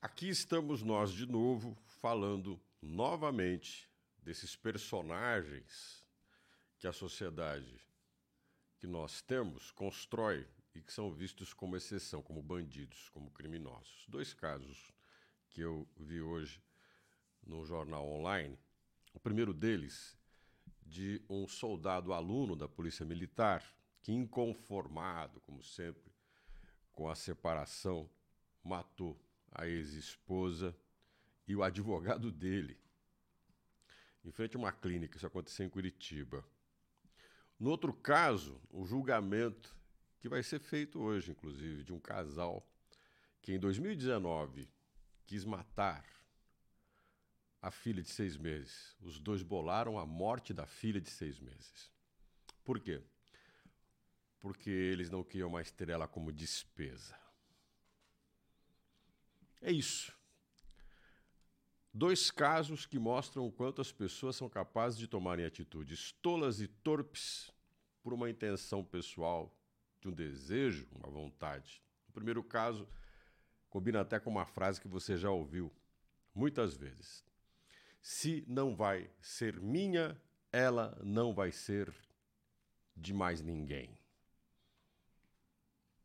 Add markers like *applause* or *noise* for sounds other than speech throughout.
Aqui estamos nós de novo falando novamente desses personagens que a sociedade que nós temos constrói e que são vistos como exceção, como bandidos, como criminosos. Dois casos que eu vi hoje no jornal online. O primeiro deles, de um soldado aluno da Polícia Militar, que, inconformado, como sempre, com a separação, matou a ex-esposa e o advogado dele, em frente a uma clínica. Isso aconteceu em Curitiba. No outro caso, o julgamento que vai ser feito hoje, inclusive, de um casal que em 2019 quis matar a filha de seis meses. Os dois bolaram a morte da filha de seis meses. Por quê? Porque eles não queriam mais ter ela como despesa. É isso. Dois casos que mostram o quanto as pessoas são capazes de tomarem atitudes tolas e torpes por uma intenção pessoal, de um desejo, uma vontade. O primeiro caso combina até com uma frase que você já ouviu muitas vezes. Se não vai ser minha, ela não vai ser de mais ninguém.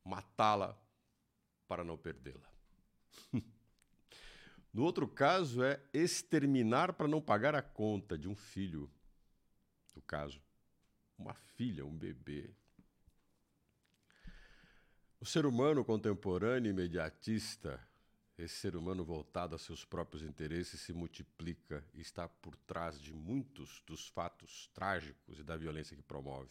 Matá-la para não perdê-la. *laughs* No outro caso é exterminar para não pagar a conta de um filho. No caso, uma filha, um bebê. O ser humano contemporâneo imediatista, esse ser humano voltado a seus próprios interesses, se multiplica e está por trás de muitos dos fatos trágicos e da violência que promove.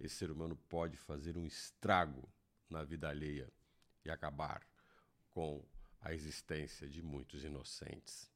Esse ser humano pode fazer um estrago na vida alheia e acabar com a existência de muitos inocentes.